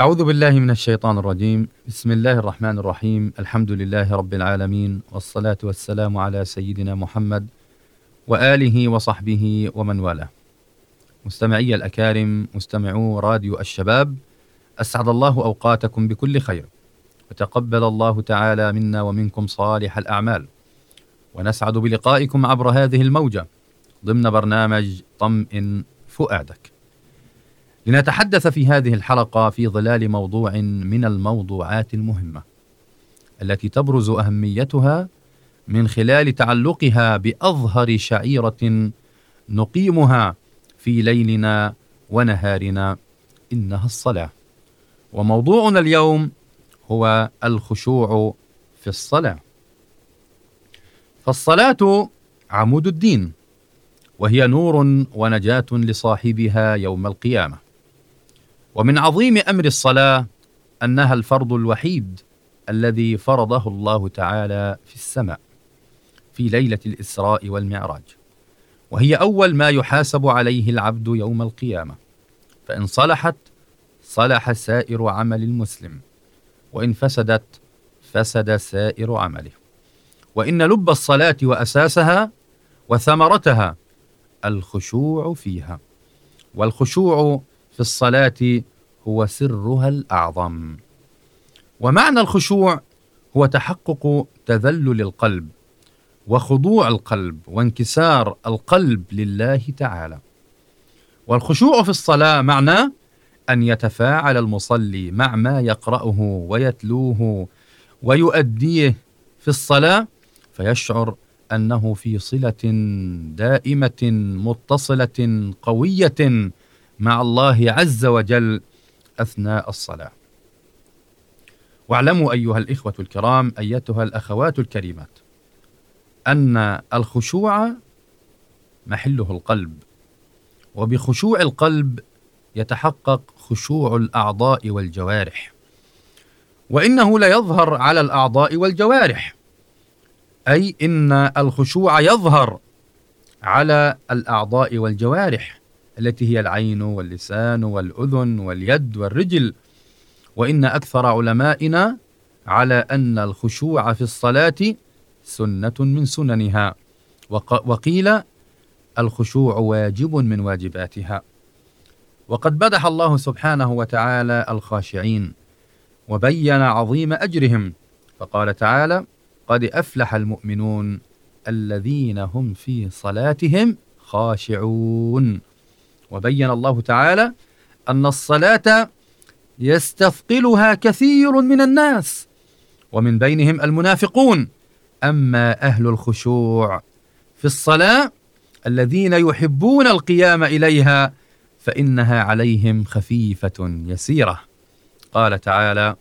أعوذ بالله من الشيطان الرجيم. بسم الله الرحمن الرحيم. الحمد لله رب العالمين والصلاة والسلام على سيدنا محمد وآله وصحبه ومن والاه. مستمعي الأكارم مستمعو راديو الشباب أسعد الله أوقاتكم بكل خير وتقبل الله تعالى منا ومنكم صالح الأعمال. ونسعد بلقائكم عبر هذه الموجة ضمن برنامج طمئن فؤادك. لنتحدث في هذه الحلقة في ظلال موضوع من الموضوعات المهمة التي تبرز أهميتها من خلال تعلقها بأظهر شعيرة نقيمها في ليلنا ونهارنا إنها الصلاة. وموضوعنا اليوم هو الخشوع في الصلاة. فالصلاة عمود الدين وهي نور ونجاة لصاحبها يوم القيامة. ومن عظيم أمر الصلاة أنها الفرض الوحيد الذي فرضه الله تعالى في السماء في ليلة الإسراء والمعراج. وهي أول ما يحاسب عليه العبد يوم القيامة. فإن صلحت صلح سائر عمل المسلم. وإن فسدت فسد سائر عمله. وإن لب الصلاة وأساسها وثمرتها الخشوع فيها. والخشوع في الصلاة هو سرها الأعظم. ومعنى الخشوع هو تحقق تذلل القلب وخضوع القلب وانكسار القلب لله تعالى. والخشوع في الصلاة معناه أن يتفاعل المصلي مع ما يقرأه ويتلوه ويؤديه في الصلاة فيشعر أنه في صلة دائمة متصلة قوية مع الله عز وجل أثناء الصلاة. واعلموا أيها الإخوة الكرام أيتها الأخوات الكريمات أن الخشوع محله القلب وبخشوع القلب يتحقق خشوع الأعضاء والجوارح وإنه لا يظهر على الأعضاء والجوارح أي إن الخشوع يظهر على الأعضاء والجوارح التي هي العين واللسان والأذن واليد والرجل. وإن أكثر علمائنا على أن الخشوع في الصلاة سنة من سننها. وقيل الخشوع واجب من واجباتها. وقد بدح الله سبحانه وتعالى الخاشعين وبين عظيم أجرهم. فقال تعالى قد أفلح المؤمنون الذين هم في صلاتهم خاشعون وبين الله تعالى أن الصلاة يستثقلها كثير من الناس ومن بينهم المنافقون. أما أهل الخشوع في الصلاة الذين يحبون القيام إليها فإنها عليهم خفيفة يسيرة. قال تعالى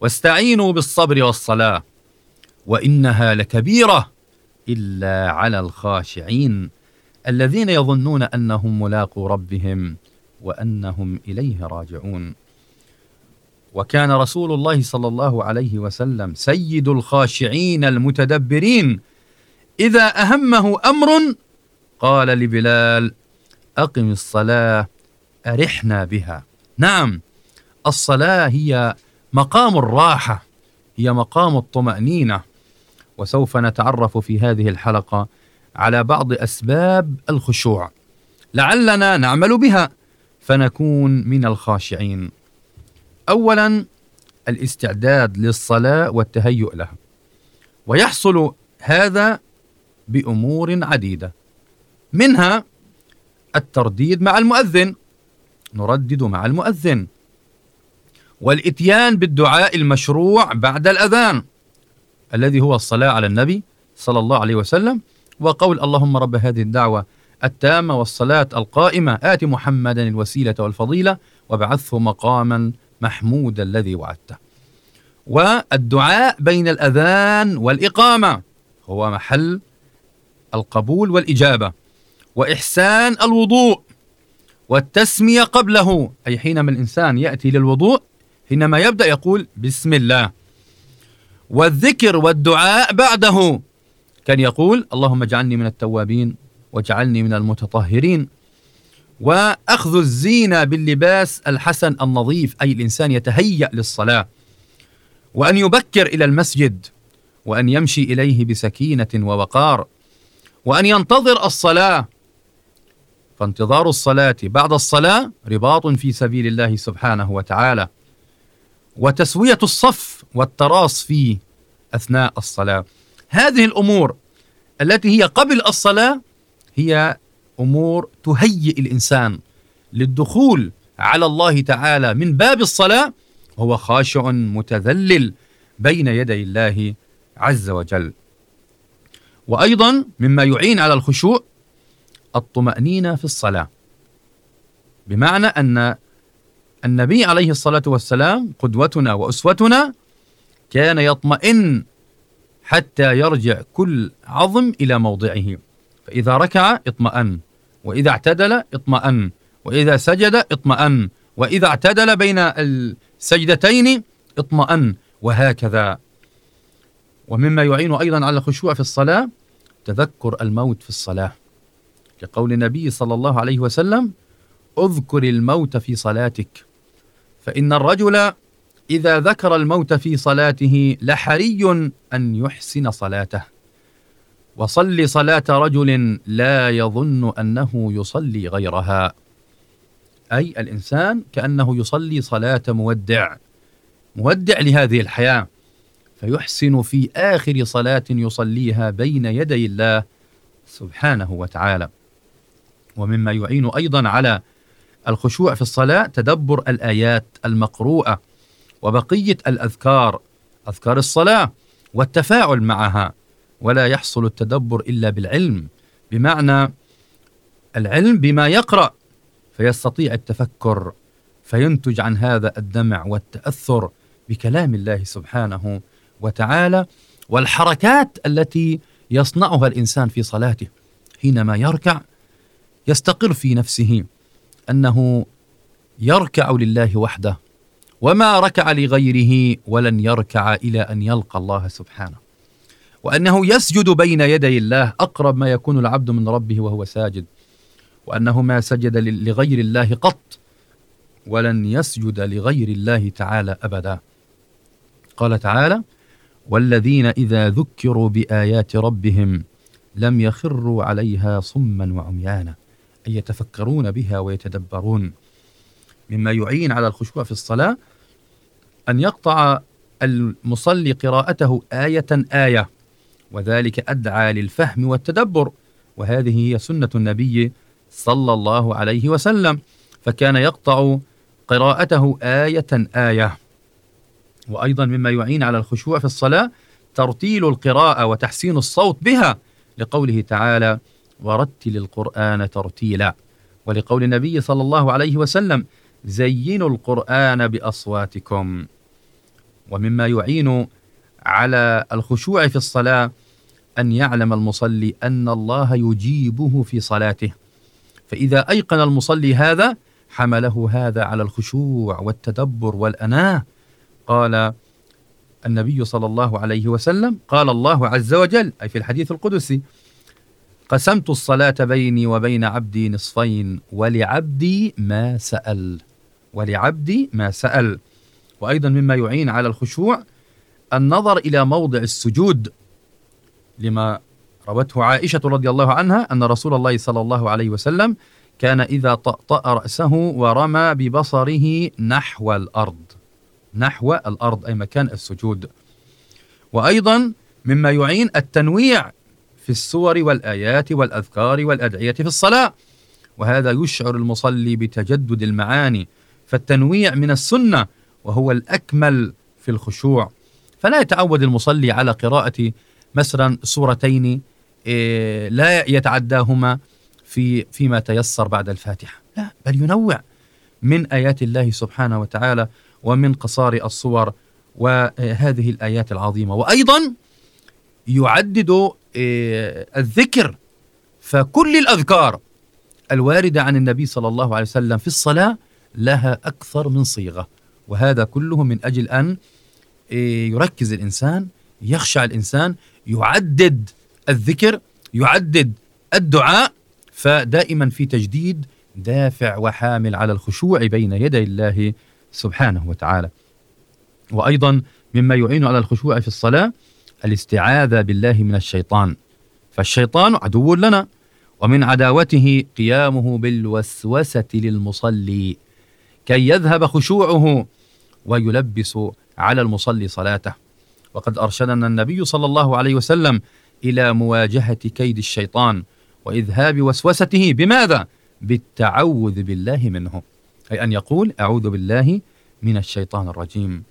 واستعينوا بالصبر والصلاة وإنها لكبيرة إلا على الخاشعين. الذين يظنون أنهم ملاقو ربهم وأنهم إليه راجعون. وكان رسول الله صلى الله عليه وسلم سيد الخاشعين المتدبرين. إذا أهمه أمر قال لبلال أقم الصلاة أرحنا بها. نعم الصلاة هي مقام الراحة هي مقام الطمأنينة وسوف نتعرف في هذه الحلقة على بعض أسباب الخشوع. لعلنا نعمل بها فنكون من الخاشعين. اولا الاستعداد للصلاة والتهيؤ لها. ويحصل هذا بأمور عديدة. منها الترديد مع المؤذن. نردد مع المؤذن. والإتيان بالدعاء المشروع بعد الأذان الذي هو الصلاة على النبي صلى الله عليه وسلم. وقول اللهم رب هذه الدعوة التامة والصلاة القائمة. آت محمدا الوسيلة والفضيلة وابعثه مقاما محمود الذي وعدته. والدعاء بين الأذان والإقامة هو محل القبول والإجابة وإحسان الوضوء والتسمية قبله. أي حينما الإنسان يأتي للوضوء حينما يبدأ يقول بسم الله. والذكر والدعاء بعده. كان يقول اللهم اجعلني من التوابين واجعلني من المتطهرين. وأخذ الزينة باللباس الحسن النظيف أي الإنسان يتهيأ للصلاة. وأن يبكر إلى المسجد وأن يمشي إليه بسكينة ووقار. وأن ينتظر الصلاة فانتظار الصلاة. بعد الصلاة رباط في سبيل الله سبحانه وتعالى. وتسوية الصف والتراص فيه أثناء الصلاة. هذه الأمور التي هي قبل الصلاة هي أمور تهيئ الإنسان للدخول على الله تعالى من باب الصلاة وهو خاشع متذلل بين يدي الله عز وجل. وأيضا مما يعين على الخشوع الطمأنينة في الصلاة. بمعنى أن النبي عليه الصلاة والسلام قدوتنا وأسوتنا كان يطمئن حتى يرجع كل عظم إلى موضعه. فإذا ركع اطمأن وإذا اعتدل اطمأن وإذا سجد اطمأن وإذا اعتدل بين السجدتين اطمأن وهكذا. ومما يعين أيضا على الخشوع في الصلاة تذكر الموت في الصلاة. كقول النبي صلى الله عليه وسلم أذكر الموت في صلاتك. فإن الرجل إذا ذكر الموت في صلاته لحري أن يحسن صلاته. وصل صلاة رجل لا يظن أنه يصلي غيرها. أي الإنسان كأنه يصلي صلاة مودع مودع لهذه الحياة. فيحسن في آخر صلاة يصليها بين يدي الله سبحانه وتعالى. ومما يعين أيضا على الخشوع في الصلاة تدبر الآيات المقروءة. وبقية الأذكار أذكار الصلاة والتفاعل معها. ولا يحصل التدبر إلا بالعلم. بمعنى العلم بما يقرأ فيستطيع التفكر فينتج عن هذا الدمع والتأثر بكلام الله سبحانه وتعالى. والحركات التي يصنعها الإنسان في صلاته حينما يركع يستقر في نفسه أنه يركع لله وحده. وما ركع لغيره ولن يركع إلى ان يلقى الله سبحانه وأنه يسجد بين يدي الله أقرب ما يكون العبد من ربه وهو ساجد وأنه ما سجد لغير الله قط ولن يسجد لغير الله تعالى أبدا قال تعالى والذين إذا ذكروا بآيات ربهم لم يخروا عليها صما وعميانا أي يتفكرون بها ويتدبرون مما يعين على الخشوع في الصلاة أن يقطع المصلي قراءته آية آية وذلك أدعى للفهم والتدبر وهذه هي سنة النبي صلى الله عليه وسلم فكان يقطع قراءته آية آية. وأيضا مما يعين على الخشوع في الصلاة ترتيل القراءة وتحسين الصوت بها لقوله تعالى ورتل القرآن ترتيلا ولقول النبي صلى الله عليه وسلم زينوا القرآن بأصواتكم ومما يعين على الخشوع في الصلاة أن يعلم المصلي أن الله يجيبه في صلاته. فإذا أيقن المصلي هذا حمله هذا على الخشوع والتدبر والأناة. قال النبي صلى الله عليه وسلم قال الله عز وجل أي في الحديث القدسي قسمت الصلاة بيني وبين عبدي نصفين ولعبدي ما سأل ولعبدي ما سأل. وأيضا مما يعين على الخشوع النظر إلى موضع السجود لما روته عائشة رضي الله عنها أن رسول الله صلى الله عليه وسلم كان إذا طأطأ رأسه ورمى ببصره نحو الأرض نحو الأرض أي مكان السجود. وأيضا مما يعين التنويع في السور والآيات والأذكار والأدعية في الصلاة وهذا يشعر المصلي بتجدد المعاني. فالتنويع من السنة وهو الأكمل في الخشوع. فلا يتعود المصلي على قراءة مثلا سورتين إيه، لا يتعداهما في فيما تيسر بعد الفاتحة. لا بل ينوع من آيات الله سبحانه وتعالى ومن قصار الصور وهذه الآيات العظيمة. وأيضا يعدد آه، الذكر فكل الأذكار الواردة عن النبي صلى الله عليه وسلم في الصلاة لها أكثر من صيغة. وهذا كله من أجل أن آه، يركز الإنسان يخشع الإنسان يعدد الذكر يعدد الدعاء فدائما في تجديد دافع وحامل على الخشوع بين يدي الله سبحانه وتعالى. وأيضا مما يعين على الخشوع في الصلاة الاستعاذة بالله من الشيطان. فالشيطان عدو لنا ومن عداوته قيامه بالوسوسة للمصلي. كي يذهب خشوعه ويلبس على المصلي صلاته. وقد أرشدنا النبي صلى الله عليه وسلم إلى مواجهة كيد الشيطان وإذهاب وسوسته بماذا؟ بالتعوذ بالله منه. أي أن يقول أعوذ بالله من الشيطان الرجيم.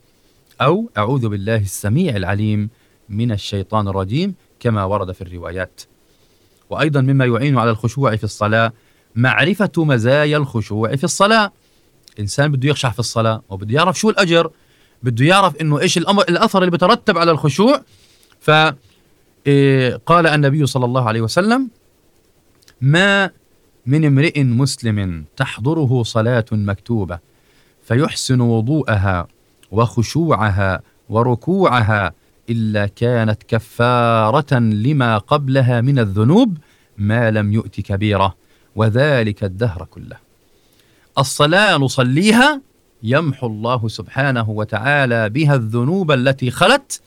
أو أعوذ بالله السميع العليم من الشيطان الرجيم كما ورد في الروايات. وأيضا مما يعين على الخشوع في الصلاة معرفة مزايا الخشوع في الصلاة. انسان بده يخشع في الصلاة وبده يعرف شو الأجر بده يعرف إنه إيش الأمر الأثر اللي بترتب على الخشوع. ف إيه، قال النبي صلى الله عليه وسلم ما من امرئ مسلم تحضره صلاة مكتوبة فيحسن وضوءها وخشوعها وركوعها إلا كانت كفارة لما قبلها من الذنوب ما لم يؤت كبيرة. وذلك الدهر كله. الصلاة نصليها يمحو الله سبحانه وتعالى بها الذنوب التي خلت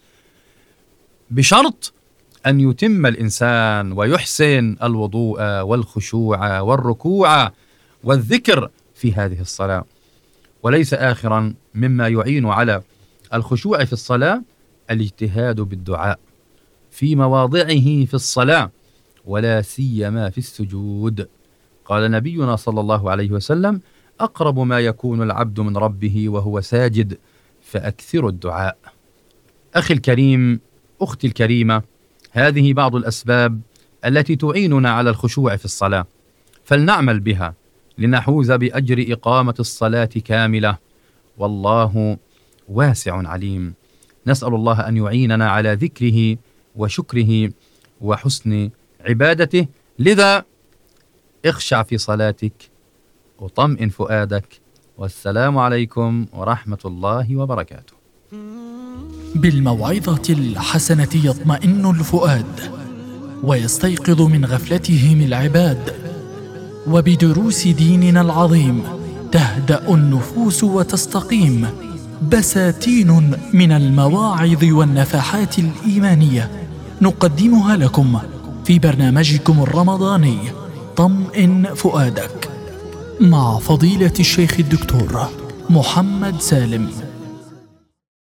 بشرط أن يتم الإنسان ويحسن الوضوء والخشوع والركوع والذكر في هذه الصلاة. وليس آخرا مما يعين على الخشوع في الصلاة الاجتهاد بالدعاء في مواضعه في الصلاة ولا سيما في السجود. قال نبينا صلى الله عليه وسلم أقرب ما يكون العبد من ربه وهو ساجد فأكثر الدعاء. أخي الكريم أختي الكريمة هذه بعض الأسباب التي تعيننا على الخشوع في الصلاة فلنعمل بها لنحوز بأجر إقامة الصلاة كاملة. والله واسع عليم. نسأل الله أن يعيننا على ذكره وشكره وحسن عبادته. لذا اخشع في صلاتك وطمئن فؤادك. والسلام عليكم ورحمة الله وبركاته. بالموعظة الحسنة يطمئن الفؤاد ويستيقظ من غفلتهم العباد. وبدروس ديننا العظيم تهدأ النفوس وتستقيم. بساتين من المواعظ والنفحات الإيمانية نقدمها لكم في برنامجكم الرمضاني طمئن فؤادك. مع فضيلة الشيخ الدكتور محمد سالم.